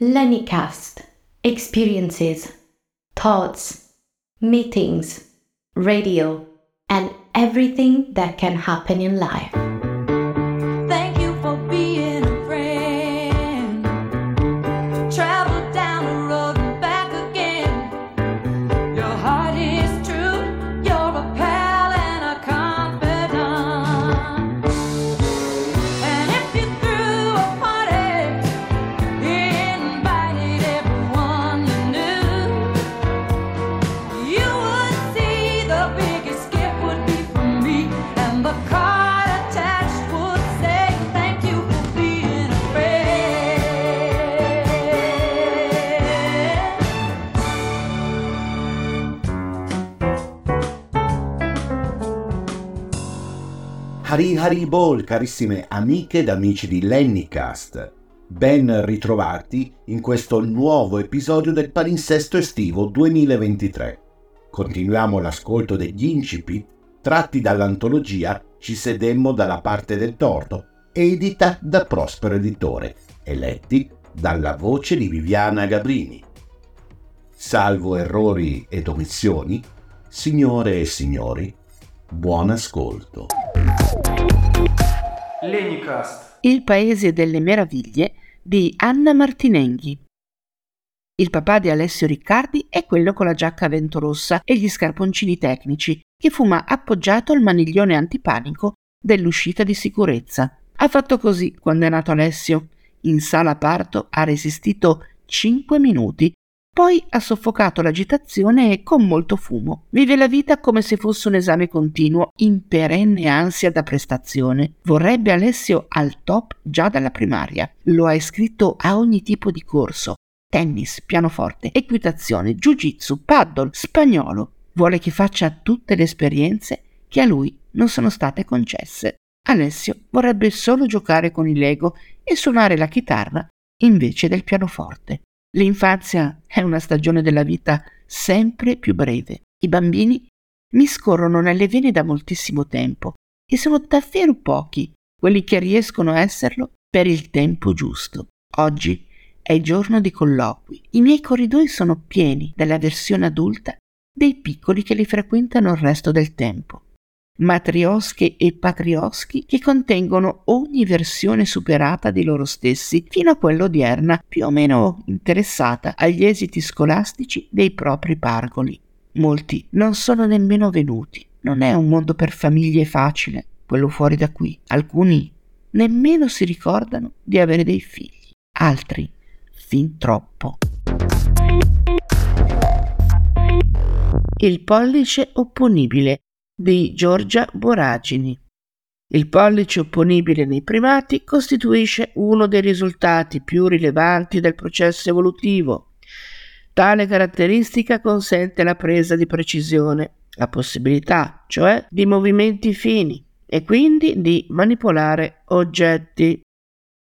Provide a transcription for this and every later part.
Lennycast. Experiences, thoughts, meetings, radio, and everything that can happen in life. Hari Hari Bol, carissime amiche ed amici di Lennycast. Ben ritrovati in questo nuovo episodio del palinsesto estivo 2023. Continuiamo l'ascolto degli incipit tratti dall'antologia Ci sedemmo dalla parte del torto, edita da Prospero Editore e letti dalla voce di Viviana Gabrini. Salvo errori ed omissioni, signore e signori, buon ascolto. Lenicast. Il paese delle meraviglie di Anna Martinenghi. Il papà di Alessio Riccardi è quello con la giacca a vento rossa e gli scarponcini tecnici, che fuma appoggiato al maniglione antipanico dell'uscita di sicurezza. Ha fatto così quando è nato Alessio. In sala parto ha resistito 5 minuti, poi ha soffocato l'agitazione con molto fumo. Vive la vita come se fosse un esame continuo, in perenne ansia da prestazione. Vorrebbe Alessio al top già dalla primaria. Lo ha iscritto a ogni tipo di corso. Tennis, pianoforte, equitazione, jiu-jitsu, paddle, spagnolo. Vuole che faccia tutte le esperienze che a lui non sono state concesse. Alessio vorrebbe solo giocare con il Lego e suonare la chitarra invece del pianoforte. L'infanzia è una stagione della vita sempre più breve. I bambini mi scorrono nelle vene da moltissimo tempo e sono davvero pochi quelli che riescono a esserlo per il tempo giusto. Oggi è giorno di colloqui. I miei corridoi sono pieni della versione adulta dei piccoli che li frequentano il resto del tempo. Matriosche e patrioschi che contengono ogni versione superata di loro stessi fino a quella odierna più o meno interessata agli esiti scolastici dei propri pargoli. Molti non sono nemmeno venuti. Non è un mondo per famiglie facile, quello fuori da qui. Alcuni nemmeno si ricordano di avere dei figli, altri fin troppo. Il pollice opponibile di Giorgia Boragini. Il pollice opponibile nei primati costituisce uno dei risultati più rilevanti del processo evolutivo. Tale caratteristica consente la presa di precisione, la possibilità, cioè, di movimenti fini e quindi di manipolare oggetti.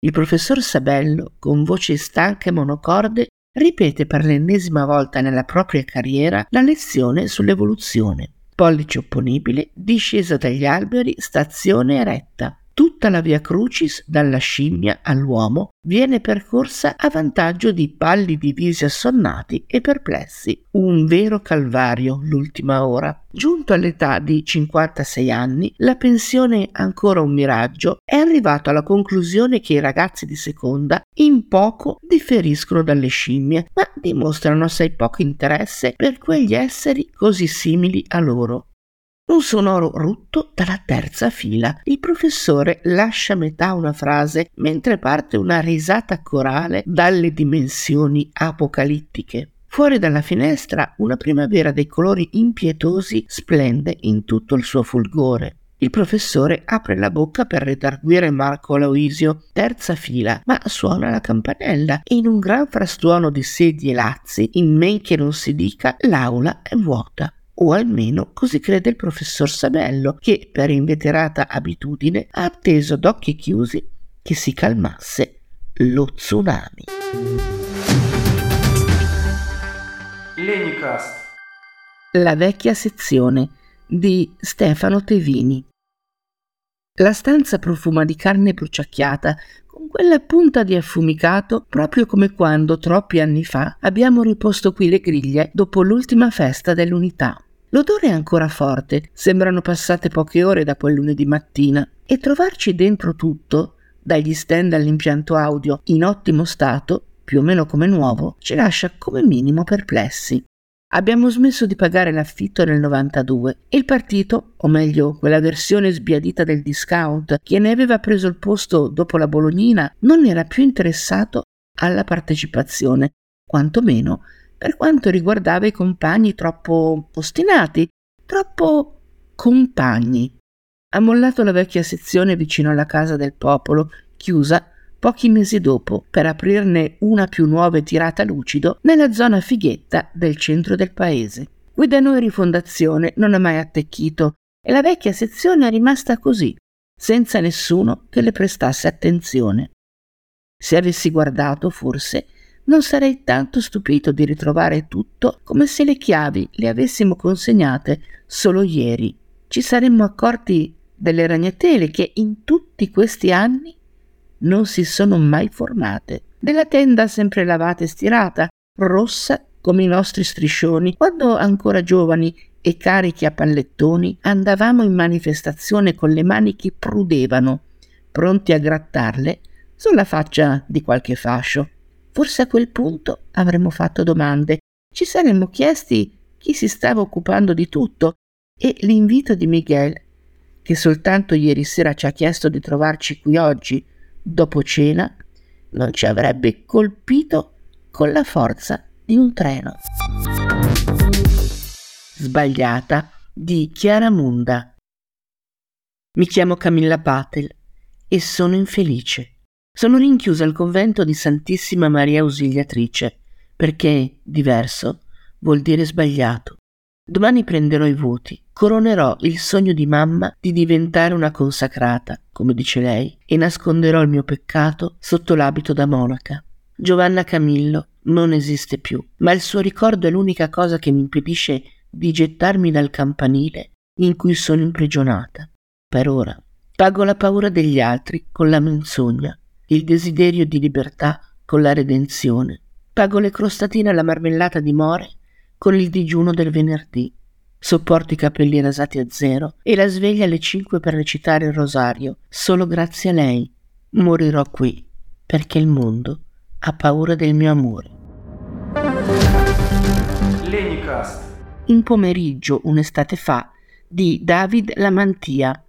Il professor Sabello, con voci stanche e monocorde, ripete per l'ennesima volta nella propria carriera la lezione sull'evoluzione pollice opponibile, discesa dagli alberi, stazione eretta. Tutta la via crucis, dalla scimmia all'uomo, viene percorsa a vantaggio di pallidi visi assonnati e perplessi. Un vero calvario l'ultima ora. Giunto all'età di 56 anni, la pensione ancora un miraggio, è arrivato alla conclusione che i ragazzi di seconda in poco differiscono dalle scimmie, ma dimostrano assai poco interesse per quegli esseri così simili a loro. Un sonoro rutto dalla terza fila. Il professore lascia a metà una frase mentre parte una risata corale dalle dimensioni apocalittiche. Fuori dalla finestra una primavera dei colori impietosi splende in tutto il suo fulgore. Il professore apre la bocca per redarguire Marco Aloisio, terza fila, ma suona la campanella e in un gran frastuono di sedie e lazzi, in men che non si dica, l'aula è vuota o almeno così crede il professor Sabello, che per inveterata abitudine ha atteso d'occhi chiusi che si calmasse lo tsunami. Lenicast. La vecchia sezione di Stefano Tevini. La stanza profuma di carne bruciacchiata, con quella punta di affumicato, proprio come quando, troppi anni fa, abbiamo riposto qui le griglie dopo l'ultima festa dell'unità. L'odore è ancora forte, sembrano passate poche ore da quel lunedì mattina, e trovarci dentro tutto, dagli stand all'impianto audio, in ottimo stato, più o meno come nuovo, ci lascia come minimo perplessi. Abbiamo smesso di pagare l'affitto nel 92 e il partito, o meglio quella versione sbiadita del discount che ne aveva preso il posto dopo la Bolognina, non era più interessato alla partecipazione, quantomeno per quanto riguardava i compagni troppo ostinati, troppo compagni. Ha mollato la vecchia sezione vicino alla casa del popolo, chiusa pochi mesi dopo per aprirne una più nuova e tirata lucido nella zona fighetta del centro del paese. Qui da noi rifondazione non ha mai attecchito e la vecchia sezione è rimasta così, senza nessuno che le prestasse attenzione. Se avessi guardato, forse, non sarei tanto stupito di ritrovare tutto come se le chiavi le avessimo consegnate solo ieri. Ci saremmo accorti delle ragnatele che in tutti questi anni non si sono mai formate. Della tenda sempre lavata e stirata, rossa come i nostri striscioni, quando ancora giovani e carichi a pallettoni andavamo in manifestazione con le mani che prudevano, pronti a grattarle sulla faccia di qualche fascio. Forse a quel punto avremmo fatto domande, ci saremmo chiesti chi si stava occupando di tutto e l'invito di Miguel, che soltanto ieri sera ci ha chiesto di trovarci qui oggi, dopo cena, non ci avrebbe colpito con la forza di un treno. Sbagliata di Chiara Munda. Mi chiamo Camilla Patel e sono infelice. Sono rinchiusa al convento di Santissima Maria Ausiliatrice perché diverso vuol dire sbagliato. Domani prenderò i voti, coronerò il sogno di mamma di diventare una consacrata, come dice lei, e nasconderò il mio peccato sotto l'abito da monaca. Giovanna Camillo non esiste più, ma il suo ricordo è l'unica cosa che mi impedisce di gettarmi dal campanile in cui sono imprigionata. Per ora pago la paura degli altri con la menzogna, il desiderio di libertà con la redenzione. Pago le crostatine alla marmellata di more con il digiuno del venerdì. Sopporto i capelli rasati a zero e la sveglia alle cinque per recitare il rosario. Solo grazie a lei morirò qui, perché il mondo ha paura del mio amore. Lenicast. Un pomeriggio, un'estate fa, di David Lamantia.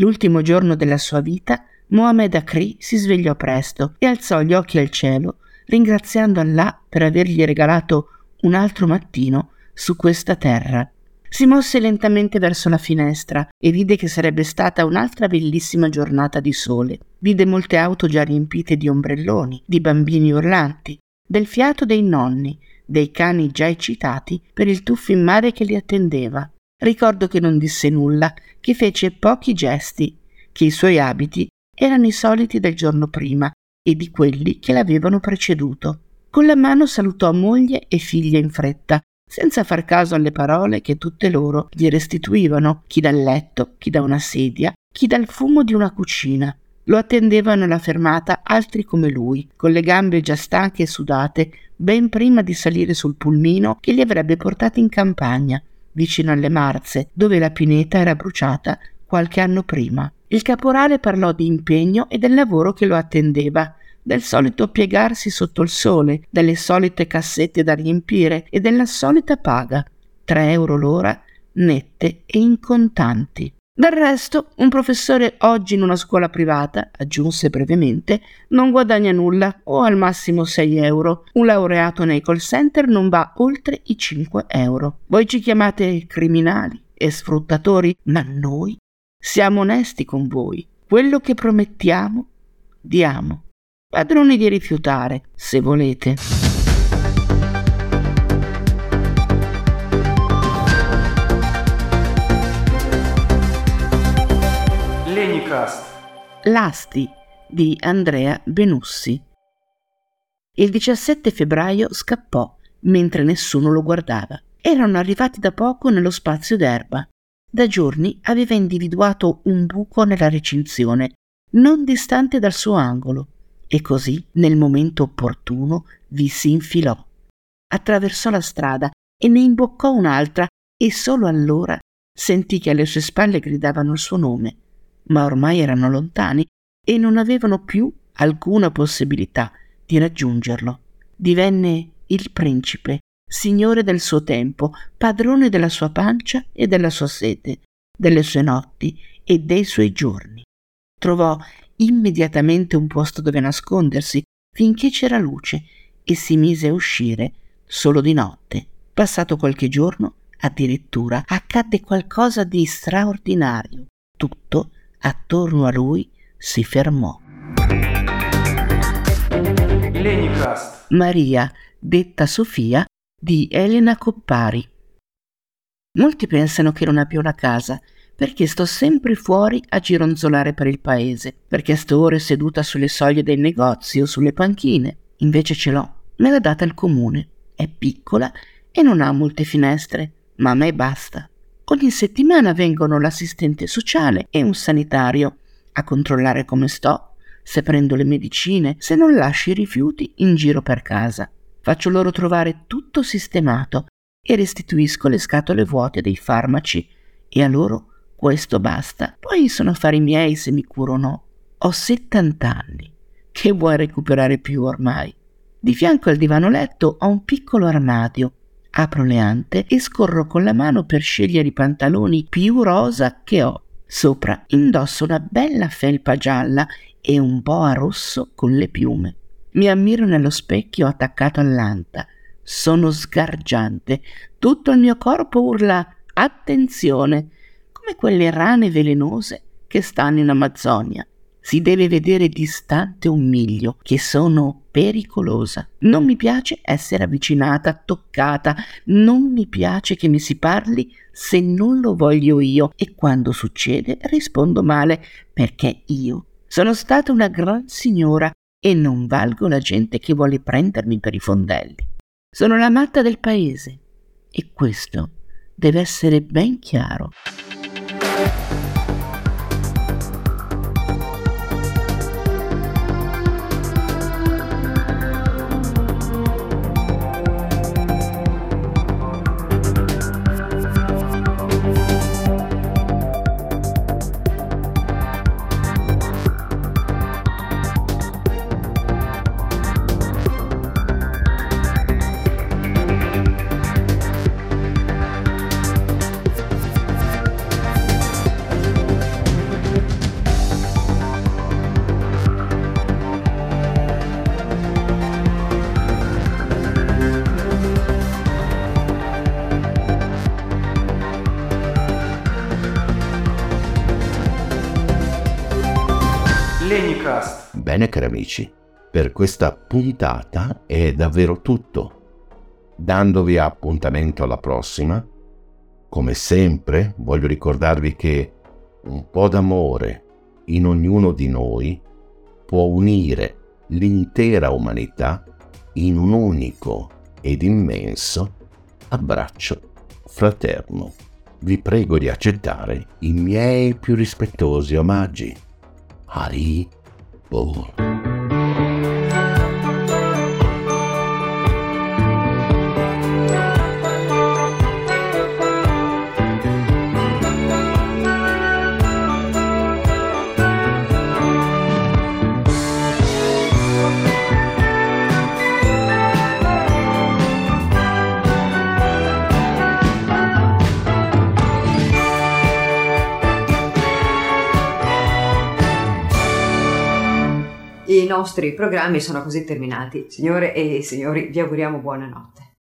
L'ultimo giorno della sua vita, Mohamed Akri si svegliò presto e alzò gli occhi al cielo, ringraziando Allah per avergli regalato un altro mattino su questa terra. Si mosse lentamente verso la finestra e vide che sarebbe stata un'altra bellissima giornata di sole. Vide molte auto già riempite di ombrelloni, di bambini urlanti, del fiato dei nonni, dei cani già eccitati per il tuffo in mare che li attendeva. Ricordo che non disse nulla, che fece pochi gesti, che i suoi abiti erano i soliti del giorno prima e di quelli che l'avevano preceduto. Con la mano salutò moglie e figlia in fretta, senza far caso alle parole che tutte loro gli restituivano, chi dal letto, chi da una sedia, chi dal fumo di una cucina. Lo attendevano alla fermata altri come lui, con le gambe già stanche e sudate, ben prima di salire sul pulmino che li avrebbe portati in campagna, vicino alle Marze, dove la pineta era bruciata qualche anno prima. Il caporale parlò di impegno e del lavoro che lo attendeva, del solito piegarsi sotto il sole, delle solite cassette da riempire e della solita paga, tre euro l'ora, nette e in contanti. Del resto, un professore oggi in una scuola privata, aggiunse brevemente, non guadagna nulla o al massimo 6 euro. Un laureato nei call center non va oltre i 5 euro. Voi ci chiamate criminali e sfruttatori, ma noi siamo onesti con voi. Quello che promettiamo, diamo padroni di rifiutare, se volete. Lenicast. Lasti di Andrea Benussi. Il 17 febbraio scappò mentre nessuno lo guardava. Erano arrivati da poco nello spazio d'erba. Da giorni aveva individuato un buco nella recinzione, non distante dal suo angolo, e così, nel momento opportuno, vi si infilò. Attraversò la strada e ne imboccò un'altra e solo allora sentì che alle sue spalle gridavano il suo nome, ma ormai erano lontani e non avevano più alcuna possibilità di raggiungerlo. Divenne il principe, signore del suo tempo, padrone della sua pancia e della sua sete, delle sue notti e dei suoi giorni. Trovò immediatamente un posto dove nascondersi finché c'era luce e si mise a uscire solo di notte. Passato qualche giorno, addirittura accadde qualcosa di straordinario. Tutto attorno a lui si fermò. Maria, detta Sofia, di Elena Coppari. Molti pensano che non abbia una casa, perché sto sempre fuori a gironzolare per il paese, perché sto ore seduta sulle soglie del negozio o sulle panchine. Invece ce l'ho, me l'ha data il comune. È piccola e non ha molte finestre, ma a me basta. Ogni settimana vengono l'assistente sociale e un sanitario a controllare come sto, se prendo le medicine, se non lascio i rifiuti in giro per casa. Faccio loro trovare tutto sistemato e restituisco le scatole vuote dei farmaci e a loro questo basta. Poi sono affari miei se mi curo o no. Ho 70 anni. Che vuoi recuperare più ormai? Di fianco al divano letto ho un piccolo armadio. Apro le ante e scorro con la mano per scegliere i pantaloni più rosa che ho. Sopra indosso una bella felpa gialla e un boa rosso con le piume. Mi ammiro nello specchio attaccato all'anta. Sono sgargiante. Tutto il mio corpo urla attenzione, come quelle rane velenose che stanno in Amazzonia. Si deve vedere distante un miglio, che sono pericolosa. Non mi piace essere avvicinata, toccata, non mi piace che mi si parli se non lo voglio io e quando succede rispondo male perché io sono stata una gran signora e non valgo la gente che vuole prendermi per i fondelli. Sono la matta del paese e questo deve essere ben chiaro. Bene cari amici, per questa puntata è davvero tutto. Dandovi appuntamento alla prossima, come sempre voglio ricordarvi che un po' d'amore in ognuno di noi può unire l'intera umanità in un unico ed immenso abbraccio fraterno. Vi prego di accettare i miei più rispettosi omaggi. Hari Bull. Nostri programmi sono così terminati. Signore e signori, vi auguriamo buonanotte.